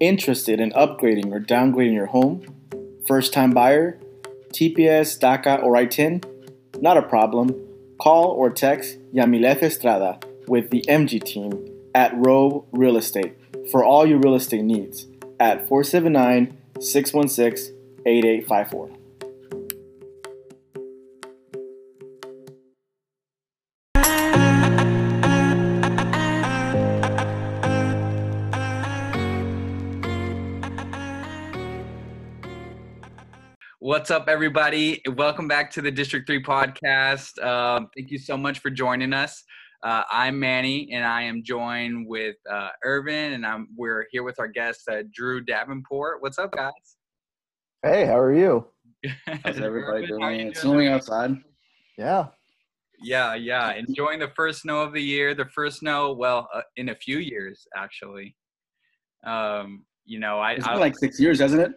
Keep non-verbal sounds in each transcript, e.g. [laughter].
Interested in upgrading or downgrading your home? First time buyer? TPS, DACA, or ITIN? Not a problem. Call or text Yamileth Estrada with the MG team at Row Real Estate for all your real estate needs at 479 616 8854. What's up, everybody? Welcome back to the District 3 podcast. Um, thank you so much for joining us. Uh, I'm Manny, and I am joined with uh, Irvin, and I'm we're here with our guest uh, Drew Davenport. What's up, guys? Hey, how are you? [laughs] How's everybody Irvin, how doing? It's doing? snowing outside. Yeah. Yeah, yeah. Enjoying the first snow of the year. The first snow, well, uh, in a few years, actually. Um, you know, I, It's I been like six years, hasn't it?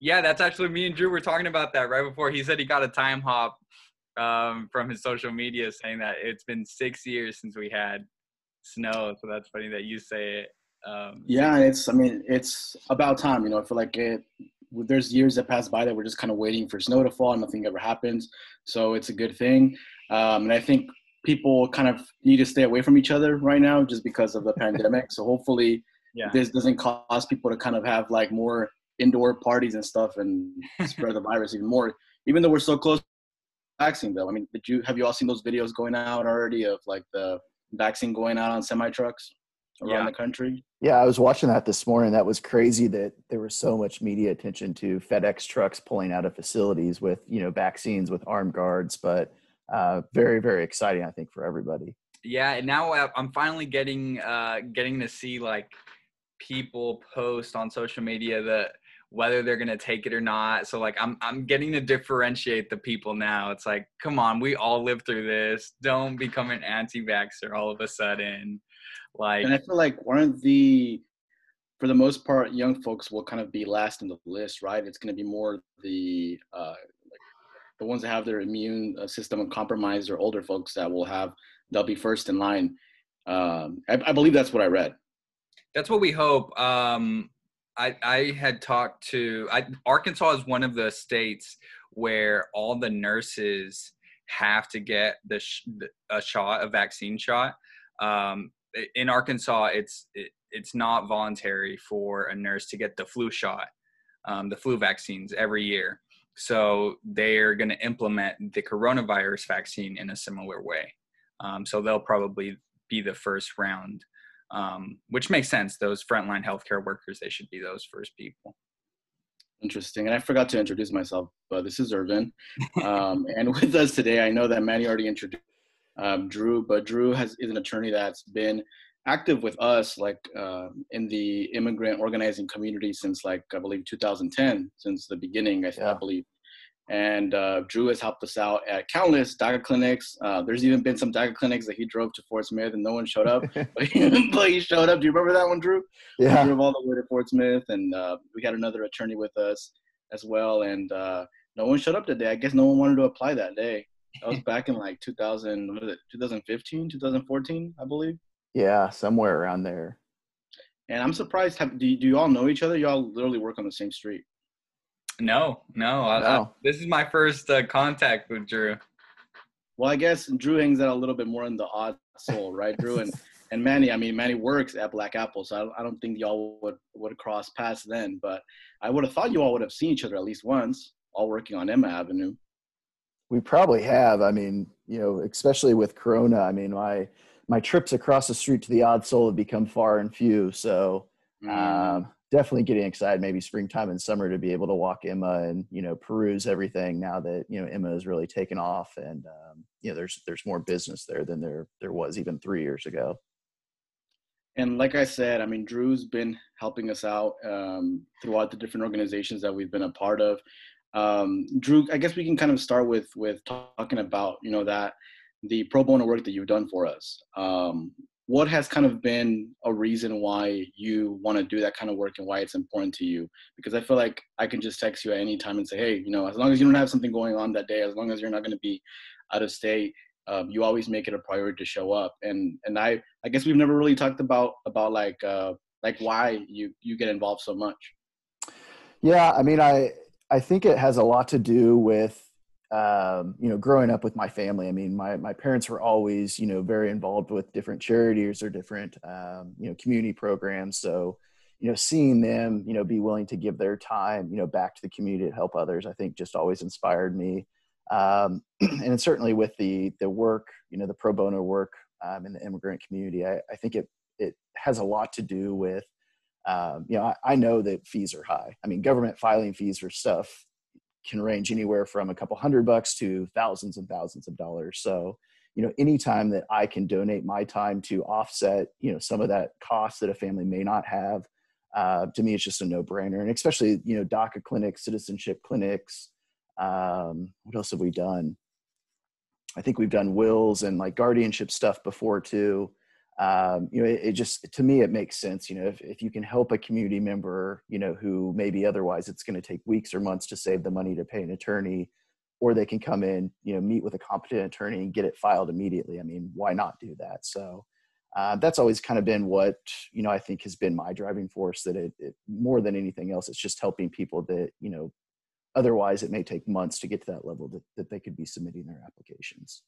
Yeah, that's actually me and Drew were talking about that right before. He said he got a time hop um, from his social media saying that it's been six years since we had snow. So that's funny that you say it. Um, Yeah, it's. I mean, it's about time. You know, I feel like it. There's years that pass by that we're just kind of waiting for snow to fall, and nothing ever happens. So it's a good thing. Um, and I think people kind of need to stay away from each other right now, just because of the [laughs] pandemic. So hopefully, yeah. this doesn't cause people to kind of have like more indoor parties and stuff and [laughs] spread the virus even more. Even though we're so close to vaccine, though. I mean, did you have you all seen those videos going out already of like the vaccine going out on semi trucks around Yeah. the country? Yeah, I was watching that this morning. That was crazy that there was so much media attention to FedEx trucks pulling out of facilities with, you know, vaccines with armed guards, but uh, very, very exciting, I think, for everybody. yeah and now I- i'm finally getting uh getting to see like people post on social media that whether they're gonna take it or not so like i'm i'm getting to differentiate the people now it's like come on we all live through this don't become an anti-vaxxer all of a sudden like And I feel like aren't the for the most part, young folks will kind of be last in the list, right? It's going to be more the uh, the ones that have their immune uh, system compromised or older folks that will have they'll be first in line. Um, I, I believe that's what I read. That's what we hope. Um, I I had talked to I, Arkansas is one of the states where all the nurses have to get the sh- a shot, a vaccine shot. Um, in Arkansas, it's it, it's not voluntary for a nurse to get the flu shot, um, the flu vaccines every year. So they're going to implement the coronavirus vaccine in a similar way. Um, so they'll probably be the first round um, which makes sense. Those frontline healthcare workers, they should be those first people. Interesting. And I forgot to introduce myself, but this is Irvin. [laughs] Um, and with us today, I know that Manny already introduced um, Drew, but Drew has is an attorney that's been active with us, like uh, in the immigrant organizing community since like I believe 2010, since the beginning, I, I Yeah. believe. And uh, Drew has helped us out at countless DACA clinics. Uh, there's even been some DACA clinics that he drove to Fort Smith and no one showed up, [laughs] but he, [laughs] but he showed up. Do you remember that one, Drew? We Yeah. drove all the way to Fort Smith, and uh, we had another attorney with us as well. And uh, no one showed up that day. I guess no one wanted to apply that day. That was back in like 2000, what is it, 2015, 2014, I believe. Yeah, somewhere around there. And I'm surprised. Have, do, you, do you all know each other? You all literally work on the same street. No, no, I, I, this is my first uh, contact with Drew. Well, I guess Drew hangs out a little bit more in the odd soul, right, Drew? And [laughs] and Manny, I mean, Manny works at Black Apple, so I don't, I don't think y'all would would cross paths then. But I would have thought you all would have seen each other at least once, all working on Emma Avenue. We probably have. I mean, you know, especially with Corona, I mean, my my trips across the street to the Odd Soul have become far and few. So Mm. um, definitely getting excited maybe springtime and summer to be able to walk emma and you know peruse everything now that you know emma has really taken off and um, you know there's there's more business there than there there was even three years ago And like I said, I mean, Drew's been helping us out um, throughout the different organizations that we've been a part of. Um, Drew, I guess we can kind of start with with talking about you know that the pro bono work that you've done for us. Um, what has kind of been a reason why you want to do that kind of work and why it's important to you? Because I feel like I can just text you at any time and say, hey, you know, as long as you don't have something going on that day, as long as you're not going to be out of state, um, you always make it a priority to show up. And and I I guess we've never really talked about about like uh, like why you you get involved so much. Yeah, I mean, I I think it has a lot to do with um, you know growing up with my family. I mean, my my parents were always you know very involved with different charities or different um, you know community programs. So you know seeing them you know be willing to give their time you know back to the community to help others, I think just always inspired me. Um, [clears throat] and certainly with the the work you know the pro bono work um, in the immigrant community, I, I think it it has a lot to do with um, you know, I, I, know that fees are high. I mean, government filing fees for stuff can range anywhere from a couple hundred bucks to thousands and thousands of dollars. So, you know, anytime that I can donate my time to offset, you know, some of that cost that a family may not have, uh, to me, it's just a no-brainer. And especially, you know, DACA clinics, citizenship clinics. Um, what else have we done? I think we've done wills and like guardianship stuff before too um, you know, it, it, just to me it makes sense. You know, if if you can help a community member, you know, who maybe otherwise it's going to take weeks or months to save the money to pay an attorney, or they can come in, you know, meet with a competent attorney and get it filed immediately. I mean, why not do that? So. Uh, that's always kind of been what you know i think has been my driving force that it, it more than anything else it's just helping people that you know otherwise it may take months to get to that level that, that they could be submitting their applications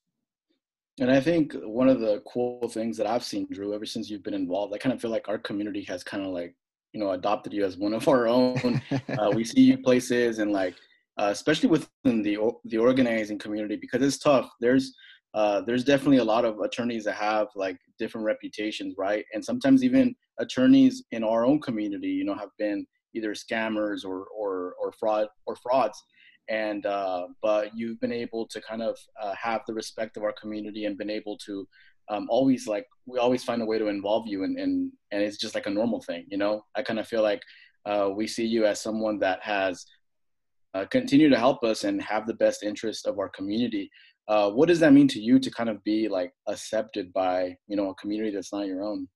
and I think one of the cool things that I've seen, Drew, ever since you've been involved, I kind of feel like our community has kind of like, you know, adopted you as one of our own. [laughs] uh, we see you places and like, uh, especially within the the organizing community, because it's tough. There's uh, there's definitely a lot of attorneys that have like different reputations, right? And sometimes even attorneys in our own community, you know, have been either scammers or or or fraud or frauds and uh, but you've been able to kind of uh, have the respect of our community and been able to um, always like we always find a way to involve you and and and it's just like a normal thing you know? I kind of feel like uh, we see you as someone that has uh, continued to help us and have the best interest of our community. Uh, what does that mean to you to kind of be like accepted by you know a community that's not your own?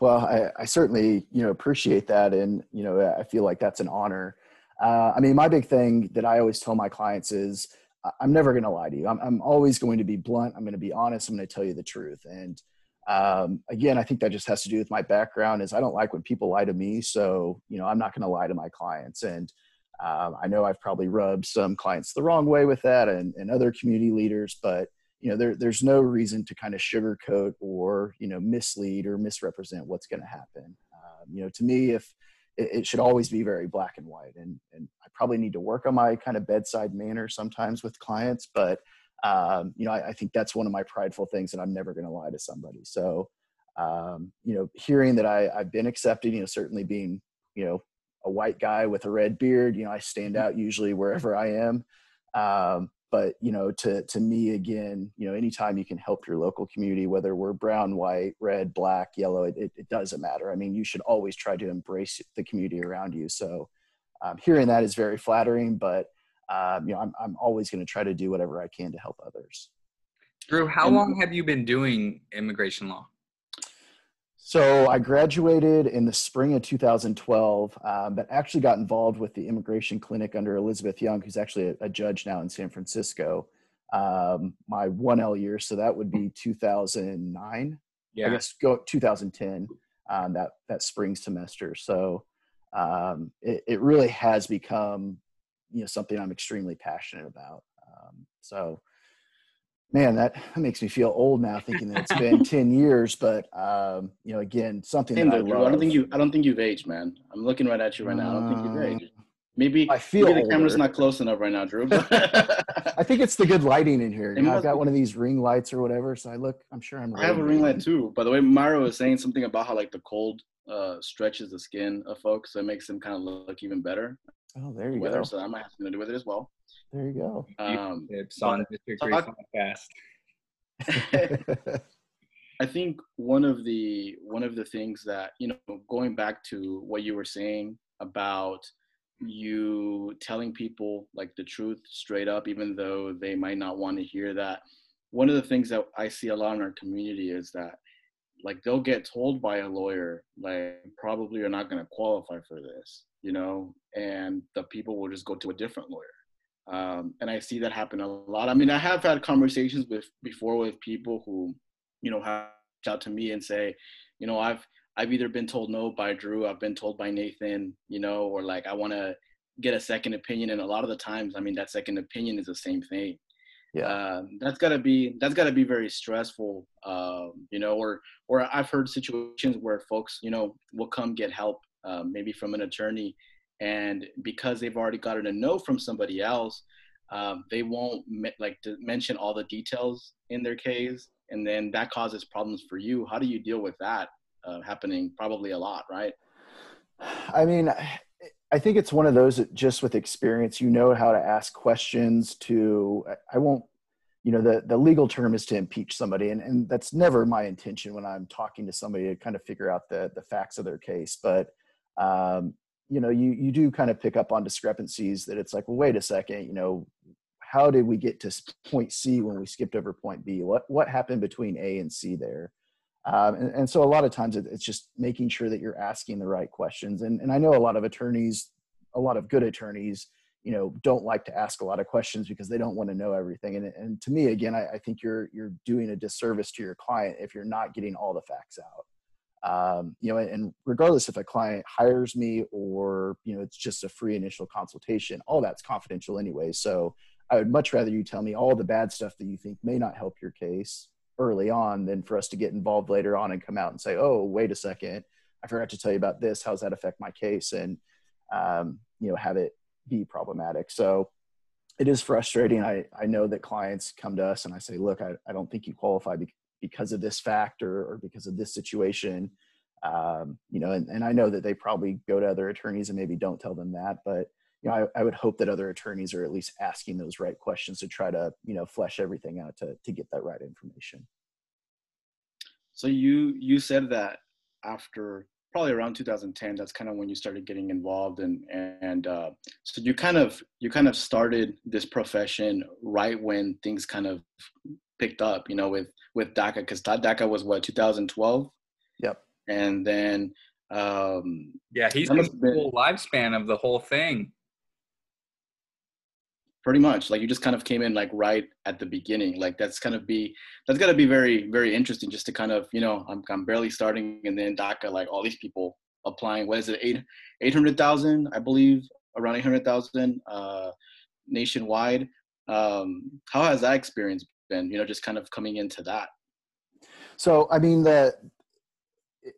Well I, I certainly you know appreciate that and you know i feel like that's an honor uh, I mean, my big thing that I always tell my clients is I'm never going to lie to you. I'm, I'm, always going to be blunt. I'm going to be honest. I'm going to tell you the truth. And um, again, I think that just has to do with my background is I don't like when people lie to me. So, you know, I'm not going to lie to my clients. And um, I know I've probably rubbed some clients the wrong way with that and, and other community leaders, but you know, there, there's no reason to kind of sugarcoat or, you know, mislead or misrepresent what's going to happen. Um, you know, to me, if, it, it, should always be very black and white. And, and I probably need to work on my kind of bedside manner sometimes with clients, but um, you know, I, I, think that's one of my prideful things that I'm never going to lie to somebody. So, um, you know, hearing that I, I've been accepted, you know, certainly being, you know, a white guy with a red beard, you know, I stand [laughs] out usually wherever I am. Um, but you know to to me again you know anytime you can help your local community whether we're brown white red black yellow it, it, doesn't matter. I mean you should always try to embrace the community around you. So um, hearing that is very flattering but um, you know i'm, I'm always going to try to do whatever i can to help others. Drew how and, long have you been doing immigration law so I graduated in the spring of 2012, um, but actually got involved with the immigration clinic under Elizabeth Young, who's actually a, a judge now in San Francisco. Um, my 1L year, so that would be 2009. Yeah. I guess go 2010. Um, that that spring semester. So um, it, it really has become, you know, something I'm extremely passionate about. Um, so man, that makes me feel old now thinking that it's been [laughs] 10 years, but um, you know, again, something that I, love. I don't think you, I don't think you've aged, man. I'm looking right at you right now. I don't think you've aged. Um, maybe, I feel maybe the camera's not close enough right now, Drew. [laughs] I think it's the good lighting in here. You know, I've got one of these ring lights or whatever. So I look, I'm sure I'm I have a ring light too. By the way, Myra was saying something about how like the cold uh, stretches the skin of folks. So it makes them kind of look even better. Oh, there you go. So that might have something to do with it as well. There you go. Um, tips on Mr. podcast. [laughs] I think one of the one of the things that you know, going back to what you were saying about you telling people like the truth straight up, even though they might not want to hear that. One of the things that I see a lot in our community is that like they'll get told by a lawyer like probably you're not going to qualify for this you know and the people will just go to a different lawyer um, and i see that happen a lot i mean i have had conversations with before with people who you know have out to me and say you know i've I've either been told no by Drew, I've been told by Nathan, you know, or like I want to get a second opinion. And a lot of the times, I mean, that second opinion is the same thing. Yeah, uh, that's gotta be that's gotta be very stressful, uh, you know. Or or I've heard situations where folks, you know, will come get help, uh, maybe from an attorney, and because they've already gotten a no from somebody else, um, they won't me- like to mention all the details in their case, and then that causes problems for you. How do you deal with that uh, happening? Probably a lot, right? I mean, I think it's one of those that just with experience, you know how to ask questions to, I won't, you know, the, the legal term is to impeach somebody. And, and that's never my intention when I'm talking to somebody to kind of figure out the, the facts of their case. But, um, you know, you, you do kind of pick up on discrepancies that it's like, well, wait a second, you know, how did we get to point C when we skipped over point B? What, what happened between A and C there? Um, and, and, so a lot of times it's just making sure that you're asking the right questions. And, and I know a lot of attorneys, a lot of good attorneys, you know, don't like to ask a lot of questions because they don't want to know everything. And, and to me, again, I, I think you're, you're doing a disservice to your client if you're not getting all the facts out. Um, you know, and regardless if a client hires me or, you know, it's just a free initial consultation, all that's confidential anyway. So I would much rather you tell me all the bad stuff that you think may not help your case early on than for us to get involved later on and come out and say, oh, wait a second, I forgot to tell you about this. How does that affect my case? And, um, you know, have it be problematic. So it is frustrating. I, I know that clients come to us and I say, look, I, I don't think you qualify because of this factor or because of this situation. Um, you know, and, and I know that they probably go to other attorneys and maybe don't tell them that, but you know, I, I, would hope that other attorneys are at least asking those right questions to try to, you know, flesh everything out to, to get that right information. So you, you said that after probably around 2010, that's kind of when you started getting involved and, and uh, so you kind of, you kind of started this profession right when things kind of picked up, you know, with, with DACA, because DACA was what, 2012? Yep. And then, um, yeah, he's the full lifespan of the whole thing pretty much like you just kind of came in like right at the beginning like that's kind of be that's got to be very very interesting just to kind of you know I'm, I'm barely starting and then DACA like all these people applying what is it eight 800,000 I believe around 800,000 uh nationwide. Um how has that experience been you know just kind of coming into that? So I mean that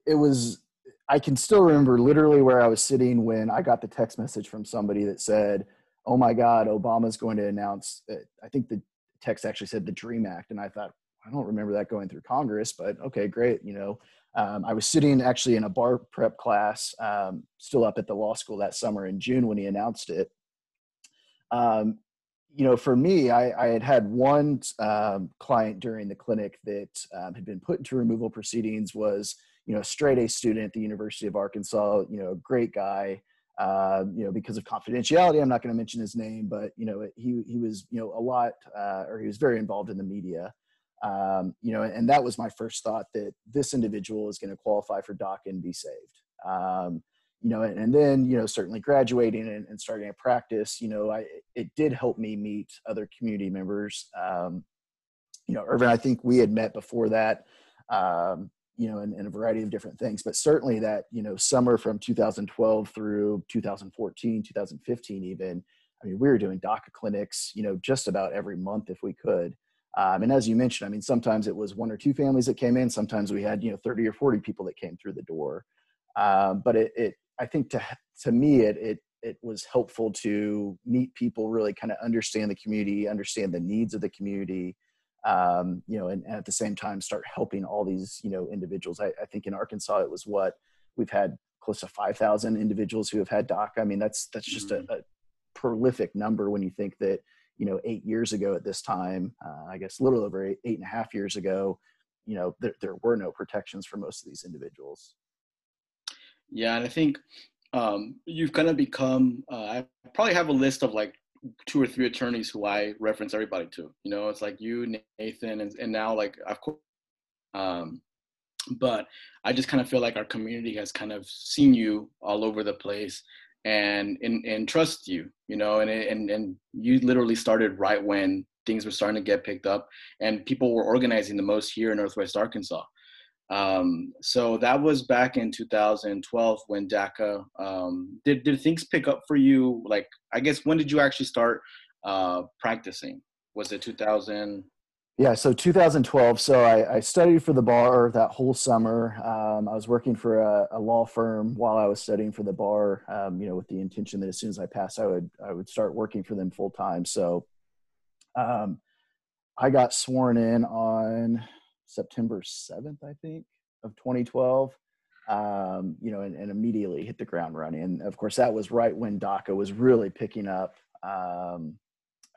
it was I can still remember literally where I was sitting when I got the text message from somebody that said oh my God, Obama's going to announce, I think the text actually said the DREAM Act. And I thought, I don't remember that going through Congress, but okay, great. You know, um, I was sitting actually in a bar prep class, um, still up at the law school that summer in June when he announced it. Um, you know, for me, I, I had had one um, client during the clinic that um, had been put into removal proceedings, was, you know, a straight A student at the University of Arkansas, you know, a great guy uh, you know, because of confidentiality, I'm not going to mention his name, but you know, he he was you know a lot, uh, or he was very involved in the media. Um, you know, and that was my first thought that this individual is going to qualify for DACA and be saved. Um, you know, and, and, then you know, certainly graduating and, and, starting a practice, you know, I it did help me meet other community members. Um, you know, Irvin, I think we had met before that. Um, you know, in, a variety of different things. But certainly that, you know, summer from 2012 through 2014, 2015, even, I mean, we were doing DACA clinics, you know, just about every month if we could. Um, and as you mentioned, I mean, sometimes it was one or two families that came in. Sometimes we had, you know, 30 or 40 people that came through the door. Um, but it, it, I think to, to me, it, it, it was helpful to meet people, really kind of understand the community, understand the needs of the community, um, you know, and, and, at the same time start helping all these, you know, individuals. I, I think in Arkansas it was what we've had close to 5,000 individuals who have had DACA. I mean, that's that's just mm-hmm. a, a, prolific number when you think that you know eight years ago at this time, uh, I guess a little over eight, eight and a half years ago, you know, there, there were no protections for most of these individuals. Yeah, and I think um, you've kind of become. Uh, I probably have a list of like two or three attorneys who I reference everybody to. You know, it's like you, Nathan, and, and now like of course. Um, but I just kind of feel like our community has kind of seen you all over the place and and, and trust you, you know, and and and you literally started right when things were starting to get picked up and people were organizing the most here in Northwest Arkansas. Um, so that was back in 2012 when DACA. Um, did did things pick up for you? Like, I guess when did you actually start uh, practicing? Was it 2000? Yeah, so 2012. So I, I, studied for the bar that whole summer. Um, I was working for a, a, law firm while I was studying for the bar. Um, you know, with the intention that as soon as I passed, I would I would start working for them full time. So, um, I got sworn in on September 7th, I think, of 2012. Um, you know, and, and, immediately hit the ground running. And of course, that was right when DACA was really picking up. Um,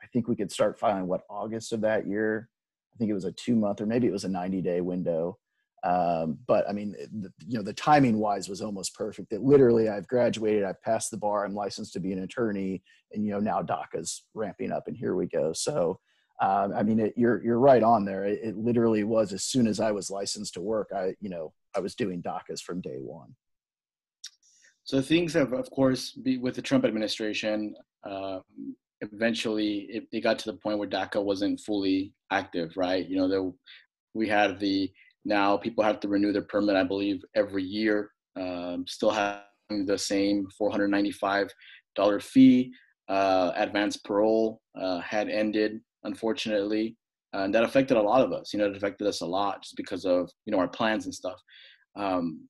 I think we could start filing what August of that year I think it was a two month or maybe it was a 90 day window. Um, but I mean, the, you know, the timing wise was almost perfect. That literally, I've graduated, I've passed the bar, I'm licensed to be an attorney, and you know now DACA's ramping up, and here we go. So, um, I mean, it, you're you're right on there. It, it, literally was as soon as I was licensed to work, I you know I was doing DACA's from day one. So things have, of course, be, with the Trump administration, um, eventually it, it, got to the point where DACA wasn't fully active, right? You know, there, we had the now people have to renew their permit, I believe, every year. Um, still having the same $495 fee. Uh, advanced parole uh, had ended, unfortunately, and that affected a lot of us. You know, it affected us a lot just because of you know our plans and stuff. Um,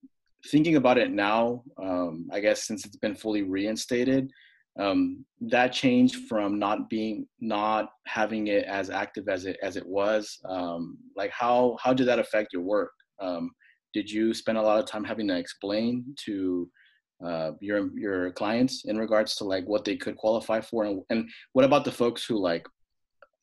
thinking about it now, um, I guess since it's been fully reinstated, um, that changed from not being not having it as active as it as it was um, like how how did that affect your work um, did you spend a lot of time having to explain to uh, your your clients in regards to like what they could qualify for and, and what about the folks who like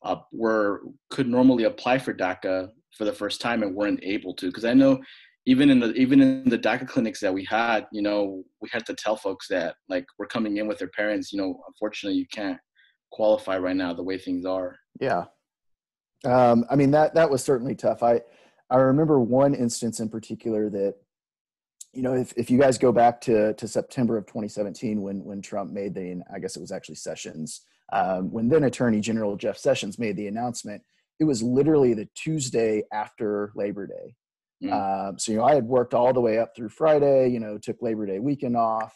uh, were could normally apply for DACA for the first time and weren't able to because I know even in the even in the DACA clinics that we had, you know, we had to tell folks that like we're coming in with their parents. You know, unfortunately, you can't qualify right now the way things are. Yeah, um, I mean that that was certainly tough. I I remember one instance in particular that you know if, if you guys go back to to September of 2017 when when Trump made the I guess it was actually Sessions um, when then Attorney General Jeff Sessions made the announcement. It was literally the Tuesday after Labor Day Mm. Uh, so, you know, I had worked all the way up through Friday, you know, took Labor Day weekend off.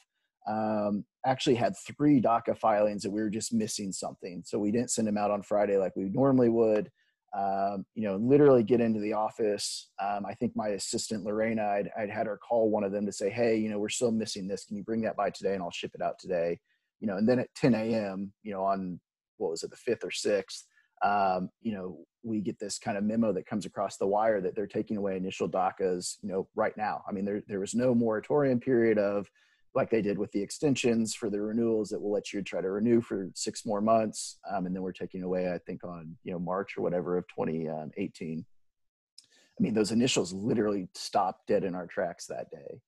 Um, actually had three DACA filings that we were just missing something. So we didn't send them out on Friday like we normally would. Um, you know, literally get into the office. Um, I think my assistant Lorena, I'd, I'd had her call one of them to say, Hey, you know, we're still missing this. Can you bring that by today? And I'll ship it out today. You know, and then at 10 a.m., you know, on what was it, the fifth or sixth, um, you know, we get this kind of memo that comes across the wire that they're taking away initial DACAs, you know, right now. I mean, there, there was no moratorium period of like they did with the extensions for the renewals that will let you try to renew for six more months. Um, and then we're taking away, I think on, you know, March or whatever of 2018. I mean, those initials literally stopped dead in our tracks that day.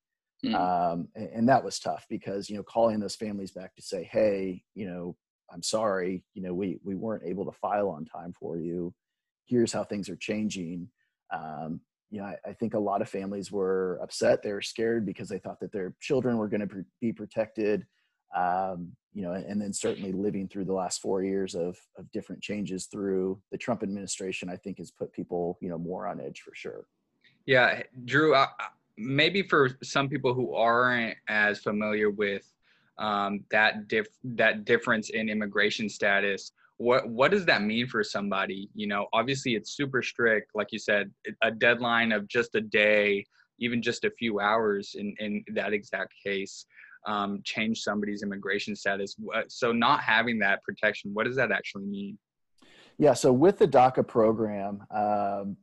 Mm. Um, and, and that was tough because, you know, calling those families back to say, Hey, you know, I'm sorry, you know, we, we weren't able to file on time for you. Here's how things are changing. Um, you know, I, I, think a lot of families were upset. They were scared because they thought that their children were going to be protected. Um, you know, and then certainly living through the last four years of, of different changes through the Trump administration, I think has put people, you know, more on edge for sure. Yeah, Drew, maybe for some people who aren't as familiar with um, that that difference in immigration status what what does that mean for somebody? You know obviously it's super strict like you said a deadline of just a day even just a few hours in in that exact case um, change somebody's immigration status. So not having that protection what does that actually mean? Yeah so with the daca program um,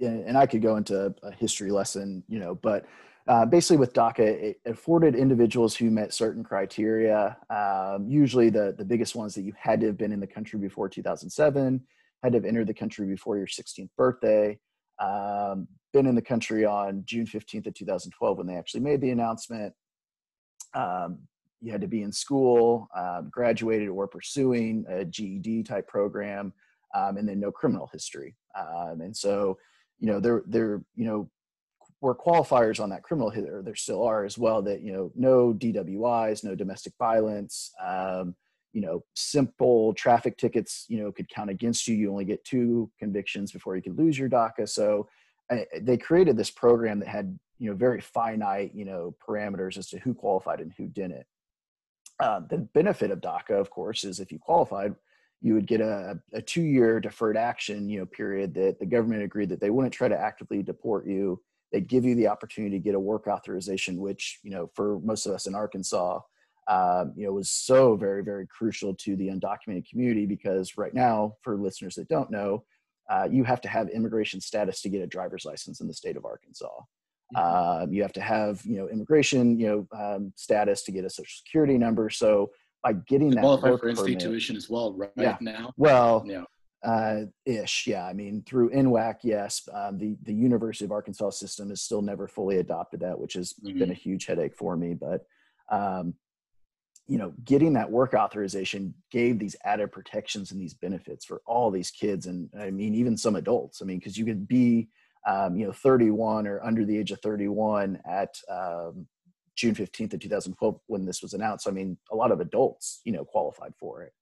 and, i could go into a history lesson you know but uh, basically, with DACA, it afforded individuals who met certain criteria. Um, usually, the the biggest ones that you had to have been in the country before 2007, had to have entered the country before your 16th birthday, um, been in the country on June 15th of 2012 when they actually made the announcement. Um, you had to be in school, um, graduated, or pursuing a GED type program, um, and then no criminal history. Um, and so, you know, there, there, you know, were qualifiers on that criminal hit, or there still are as well, that, you know, no DWIs, no domestic violence, um, you know, simple traffic tickets, you know, could count against you. You only get two convictions before you could lose your DACA. So, I, they created this program that had you know very finite you know parameters as to who qualified and who didn't. Uh, the benefit of DACA, of course, is if you qualified, you would get a, a two-year deferred action you know period that the government agreed that they wouldn't try to actively deport you. They'd give you the opportunity to get a work authorization, which you know for most of us in Arkansas, um, you know, was so very, very crucial to the undocumented community because right now, for listeners that don't know, uh, you have to have immigration status to get a driver's license in the state of Arkansas. Mm-hmm. Um, you have to have, you know, immigration, you know, um, status to get a social security number. So by getting that qualify for in-state tuition as well, right yeah. now. Well, yeah. Uh, ish, yeah. I mean, through NWAC, yes. Um, the the University of Arkansas system has still never fully adopted that, which has mm-hmm. been a huge headache for me. But um, you know getting that work authorization gave these added protections and these benefits for all these kids and i mean even some adults i mean because you could be um, you know 31 or under the age of 31 at um, june 15th of 2012 when this was announced i mean a lot of adults you know qualified for it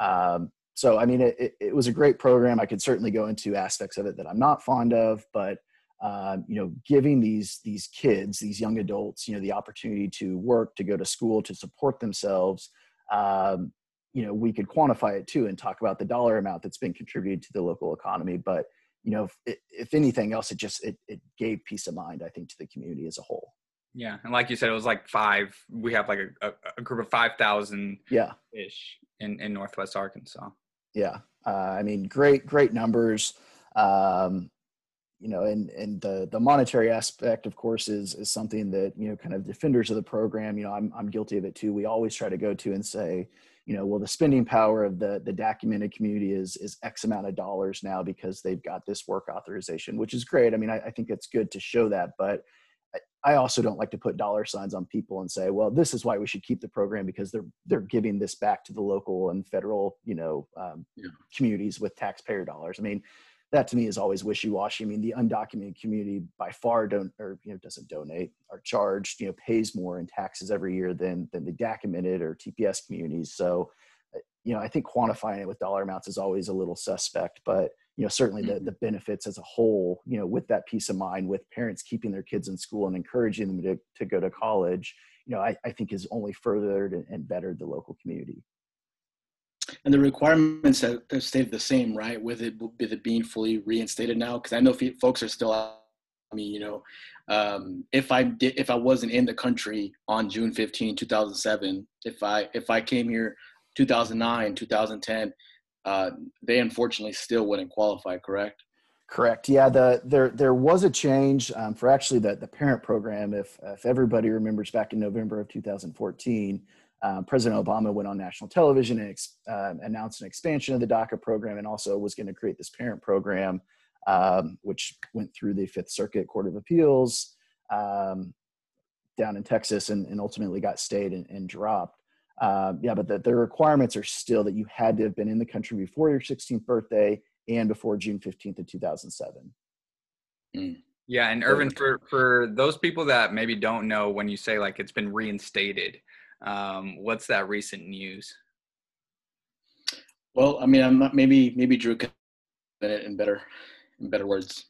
um, so i mean it, it was a great program i could certainly go into aspects of it that i'm not fond of but um, you know, giving these these kids, these young adults, you know, the opportunity to work, to go to school, to support themselves. Um, you know, we could quantify it too and talk about the dollar amount that's been contributed to the local economy. But you know, if, if anything else, it just it, it gave peace of mind, I think, to the community as a whole. Yeah, and like you said, it was like five. We have like a, a, a group of five thousand. Yeah. Ish in in Northwest Arkansas. Yeah, uh, I mean, great great numbers. Um, you know, and and the the monetary aspect, of course, is is something that you know, kind of defenders of the program. You know, I'm I'm guilty of it too. We always try to go to and say, you know, well, the spending power of the the documented community is is X amount of dollars now because they've got this work authorization, which is great. I mean, I, I think it's good to show that, but I also don't like to put dollar signs on people and say, well, this is why we should keep the program because they're they're giving this back to the local and federal, you know, um, yeah. communities with taxpayer dollars. I mean, that to me is always wishy-washy. I mean, the undocumented community by far don't or you know doesn't donate or charged, you know, pays more in taxes every year than than the documented or TPS communities. So, uh, you know, I think quantifying it with dollar amounts is always a little suspect, but you know, certainly the, mm-hmm. the benefits as a whole, you know, with that peace of mind, with parents keeping their kids in school and encouraging them to, to go to college, you know, I, I think is only furthered and, and bettered the local community and the requirements have, have stayed the same, right? With it, with it being fully reinstated now, because I know folks are still. I mean, you know, um, if I did, if I wasn't in the country on June 15, 2007, if I if I came here 2009, 2010, uh, they unfortunately still wouldn't qualify. Correct? Correct. Yeah, the there there was a change um, for actually the the parent program. If if everybody remembers back in November of 2014, um, President Obama went on national television and ex- uh, announced an expansion of the DACA program and also was going to create this parent program, um, which went through the Fifth Circuit Court of Appeals um, down in Texas and, and, ultimately got stayed and, and dropped. Uh, yeah, but the, the requirements are still that you had to have been in the country before your 16th birthday and before June 15th of 2007. Mm. Yeah, and Irvin, for for those people that maybe don't know, when you say like it's been reinstated, um, what's that recent news? Well, I mean, I'm not maybe maybe Drew can in better in better words.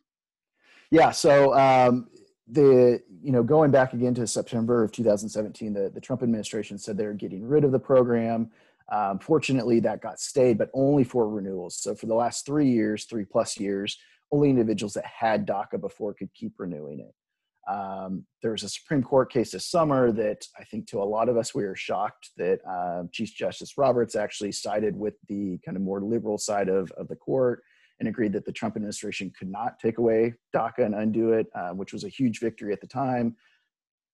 Yeah. So um, the you know going back again to September of 2017, the the Trump administration said they're getting rid of the program. Um, fortunately, that got stayed, but only for renewals. So for the last three years, three plus years, only individuals that had DACA before could keep renewing it. Um, there was a Supreme Court case this summer that I think to a lot of us we were shocked that uh, Chief Justice Roberts actually sided with the kind of more liberal side of, of the court and agreed that the Trump administration could not take away DACA and undo it, uh, which was a huge victory at the time.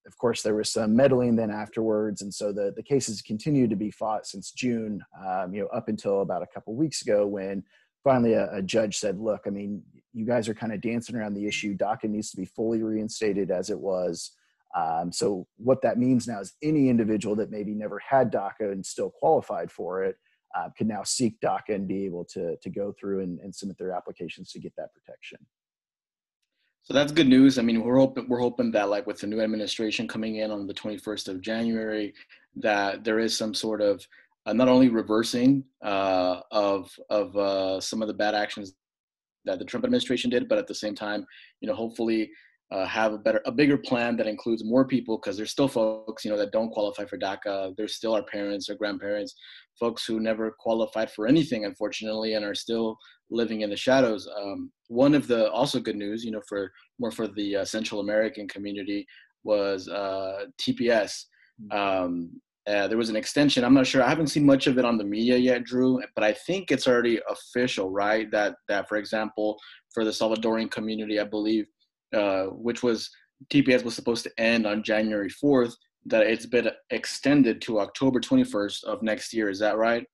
Of course, there was some meddling then afterwards, and so the, the cases continued to be fought since June, um, you know, up until about a couple weeks ago when finally a, a, judge said, look, I mean, you guys are kind of dancing around the issue. DACA needs to be fully reinstated as it was. Um, so what that means now is any individual that maybe never had DACA and still qualified for it uh, can now seek DACA and be able to, to go through and, and submit their applications to get that protection. So that's good news. I mean, we're hoping we're hoping that like with the new administration coming in on the 21st of January, that there is some sort of uh, not only reversing uh, of of uh, some of the bad actions that the Trump administration did, but at the same time, you know, hopefully uh, have a better, a bigger plan that includes more people because there's still folks, you know, that don't qualify for DACA. There's still our parents or grandparents, folks who never qualified for anything, unfortunately, and are still living in the shadows. Um, one of the also good news, you know, for more for the uh, Central American community was uh, TPS. Mm. Um, uh, there was an extension. I'm not sure. I haven't seen much of it on the media yet, Drew, but I think it's already official, right? That that, for example, for the Salvadorian community, I believe uh, which was TPS was supposed to end on January 4th, that it's been extended to October 21st of next year. Is that right?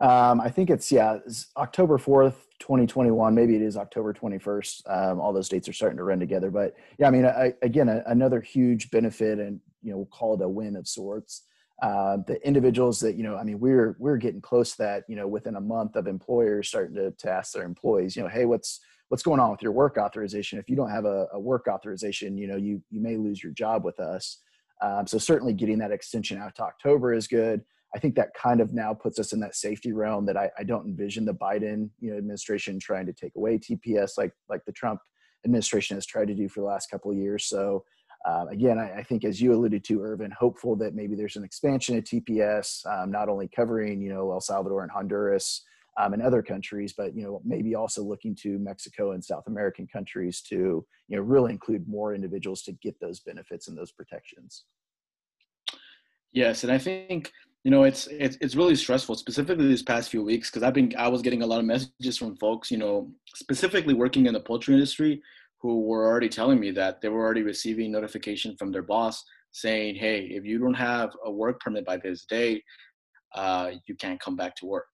Um, I think it's yeah, it's October 4th, 2021. Maybe it is October 21st. Um, all those dates are starting to run together. But yeah, I mean, I, again, a, another huge benefit, and you know, we'll call it a win of sorts. Uh, the individuals that you know, I mean, we're we're getting close to that. You know, within a month of employers starting to, to ask their employees, you know, hey, what's what's going on with your work authorization? If you don't have a, a work authorization you know you you may lose your job with us. Um, so certainly getting that extension out to october is good. I think that kind of now puts us in that safety realm that i, I don't envision the biden you know administration trying to take away tps like like the trump administration has tried to do for the last couple of years. So um, again, I, I, think as you alluded to, Irvin, hopeful that maybe there's an expansion of TPS, um, not only covering you know El Salvador and Honduras, um, in other countries, but you know maybe also looking to Mexico and South American countries to you know really include more individuals to get those benefits and those protections. Yes, and I think you know it's it's it's really stressful, specifically these past few weeks, because I've been I was getting a lot of messages from folks, you know, specifically working in the poultry industry, who were already telling me that they were already receiving notification from their boss saying, "Hey, if you don't have a work permit by this date, uh, you can't come back to work."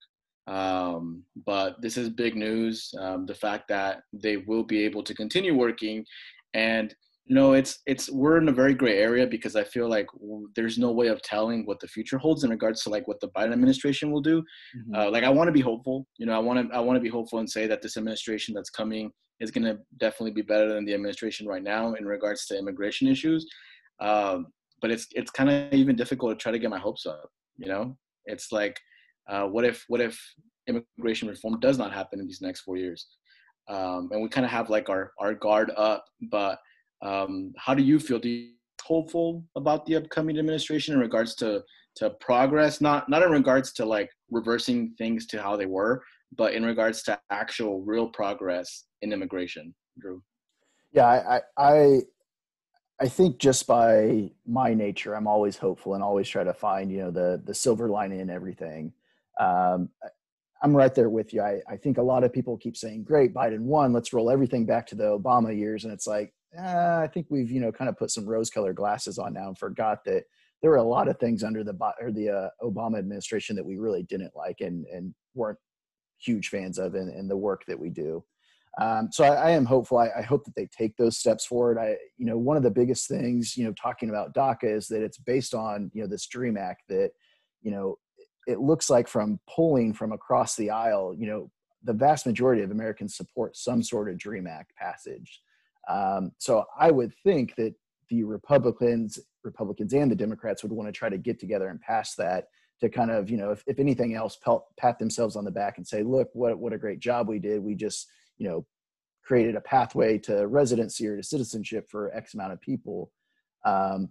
Um, but this is big news. Um, the fact that they will be able to continue working, and you know, it's it's we're in a very gray area because I feel like there's no way of telling what the future holds in regards to like what the Biden administration will do. Mm-hmm. Uh, like I want to be hopeful. You know, I want to I want to be hopeful and say that this administration that's coming is going to definitely be better than the administration right now in regards to immigration issues. Um, but it's it's kind of even difficult to try to get my hopes up. You know, it's like uh, what if what if immigration reform does not happen in these next four years? Um, and we kind of have like our our guard up. But um, how do you feel? Do you hopeful about the upcoming administration in regards to to progress? Not not in regards to like reversing things to how they were, but in regards to actual real progress in immigration, Drew. Yeah, I, I I think just by my nature, I'm always hopeful and always try to find, you know, the the silver lining in everything um, I'm right there with you. I, I think a lot of people keep saying, "Great, Biden won. Let's roll everything back to the Obama years," and it's like, eh, I think we've you know kind of put some rose-colored glasses on now and forgot that there were a lot of things under the or the uh, Obama administration that we really didn't like and and weren't huge fans of in, in the work that we do. Um, so I, I, am hopeful. I, I, hope that they take those steps forward. I, you know, one of the biggest things, you know, talking about DACA is that it's based on, you know, this Dream Act that, you know, it looks like from polling from across the aisle, you know, the vast majority of Americans support some sort of DREAM Act passage. Um, so I would think that the Republicans, Republicans and the Democrats would want to try to get together and pass that to kind of, you know, if, if anything else, pat themselves on the back and say, look, what, what a great job we did. We just, you know, created a pathway to residency or to citizenship for X amount of people. Um,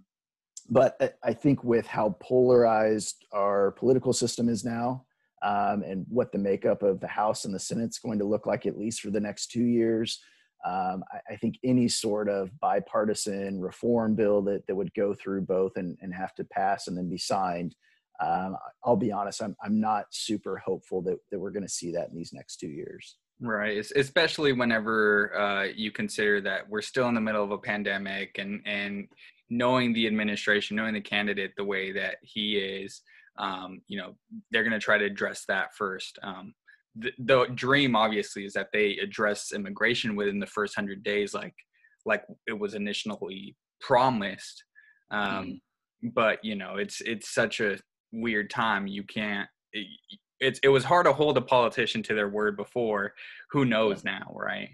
but I think with how polarized our political system is now, um, and what the makeup of the House and the Senate is going to look like, at least for the next two years, um, I, I, think any sort of bipartisan reform bill that, that would go through both and, and have to pass and then be signed, um, I'll be honest, I'm, I'm not super hopeful that, that we're going to see that in these next two years. Right, especially whenever uh, you consider that we're still in the middle of a pandemic, and and knowing the administration, knowing the candidate the way that he is, um, you know, they're going to try to address that first. Um, the, the, dream, obviously, is that they address immigration within the first hundred days, like like it was initially promised. Um, mm-hmm. But you know, it's it's such a weird time. You can't. It, it's it was hard to hold a politician to their word before. Who knows now, right?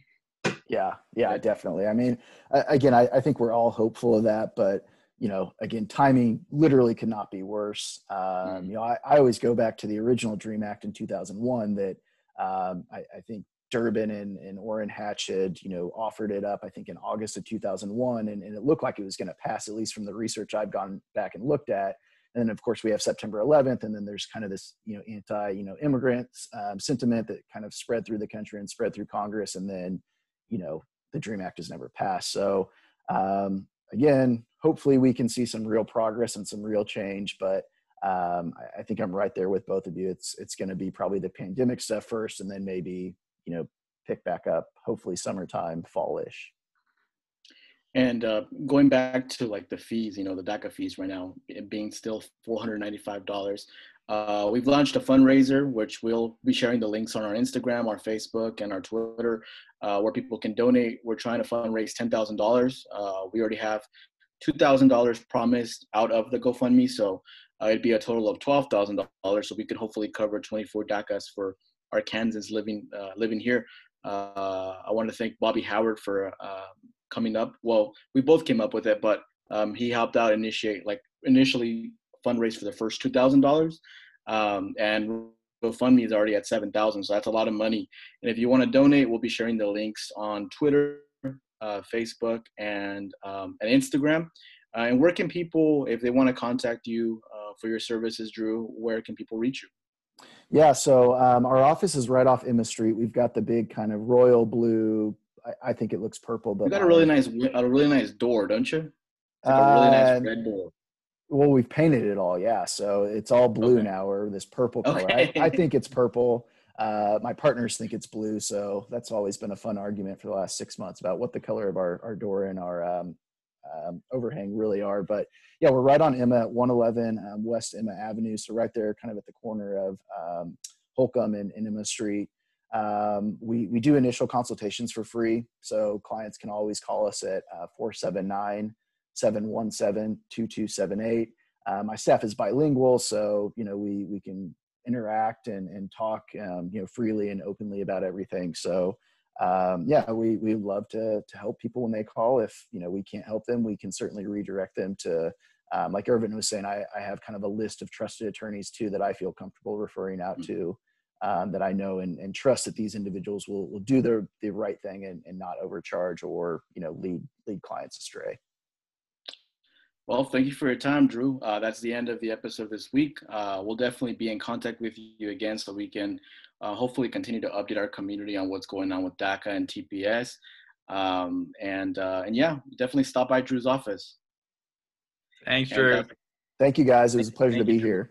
Yeah, yeah, definitely. I mean, again, I, I, think we're all hopeful of that, but you know, again, timing literally could not be worse. Um, mm. You know, I, I, always go back to the original Dream Act in 2001 that um, I, I, think Durbin and, and Orrin Hatch had, you know, offered it up, I think in August of 2001, and, and it looked like it was going to pass, at least from the research I've gone back and looked at. And then, of course, we have September 11th, and then there's kind of this, you know, anti, you know, immigrant um, sentiment that kind of spread through the country and spread through Congress, and then, you know, the Dream Act has never passed. So, um, again, hopefully, we can see some real progress and some real change. But um, I, I, think I'm right there with both of you. It's it's going to be probably the pandemic stuff first, and then maybe you know pick back up. Hopefully, summertime, fallish. And uh, going back to like the fees, you know, the DACA fees right now being still $495. Uh, we've launched a fundraiser, which we'll be sharing the links on our Instagram, our Facebook, and our Twitter, uh, where people can donate. We're trying to fundraise $10,000. Uh, we already have $2,000 promised out of the GoFundMe, so uh, it'd be a total of $12,000. So we could hopefully cover 24 DACAs for our Kansans living uh, living here. I want to thank Bobby Howard for coming up. Well, we both came up with it, but um, he helped out initiate like initially fundraise for the first two thousand dollars, um, and GoFundMe is already at seven thousand, so that's a lot of money. And if you want to donate, we'll be sharing the links on Twitter, uh, Facebook, and um, and Instagram. Uh, and where can people, if they want to contact you uh, for your services, Drew, where can people reach you? Yeah, so um, our office is right off Emma Street. We've got the big kind of royal blue I, I think it looks purple. But you got a really nice a really nice door, don't you? It's like a really nice uh, red door. Well, we've painted it all, yeah. So it's all blue okay. now, or this purple color. Okay. I, I, think it's [laughs] purple. Uh, my partners think it's blue, so that's always been a fun argument for the last six months about what the color of our, our door and our um, um, overhang really are. But yeah, we're right on Emma at 111 um, West Emma Avenue, so right there, kind of at the corner of um, Holcomb and, and Emma Street. Um, we, we do initial consultations for free. So clients can always call us at uh, 479 717 2278. Uh, my staff is bilingual, so you know we we can interact and and talk um, you know freely and openly about everything. So um, yeah, we we love to to help people when they call. If you know we can't help them, we can certainly redirect them to. Um, like Irvin was saying, I, I have kind of a list of trusted attorneys too that I feel comfortable referring out mm-hmm. to um, that I know and, and, trust that these individuals will, will do the, the right thing and, and not overcharge or you know lead lead clients astray. Well, thank you for your time, Drew. Uh, that's the end of the episode this week. Uh, we'll definitely be in contact with you again so we can uh, hopefully continue to update our community on what's going on with DACA and TPS. Um, and uh, and yeah, definitely stop by Drew's office. Thanks, Drew. thank you, guys. It was a pleasure thank to be you, here.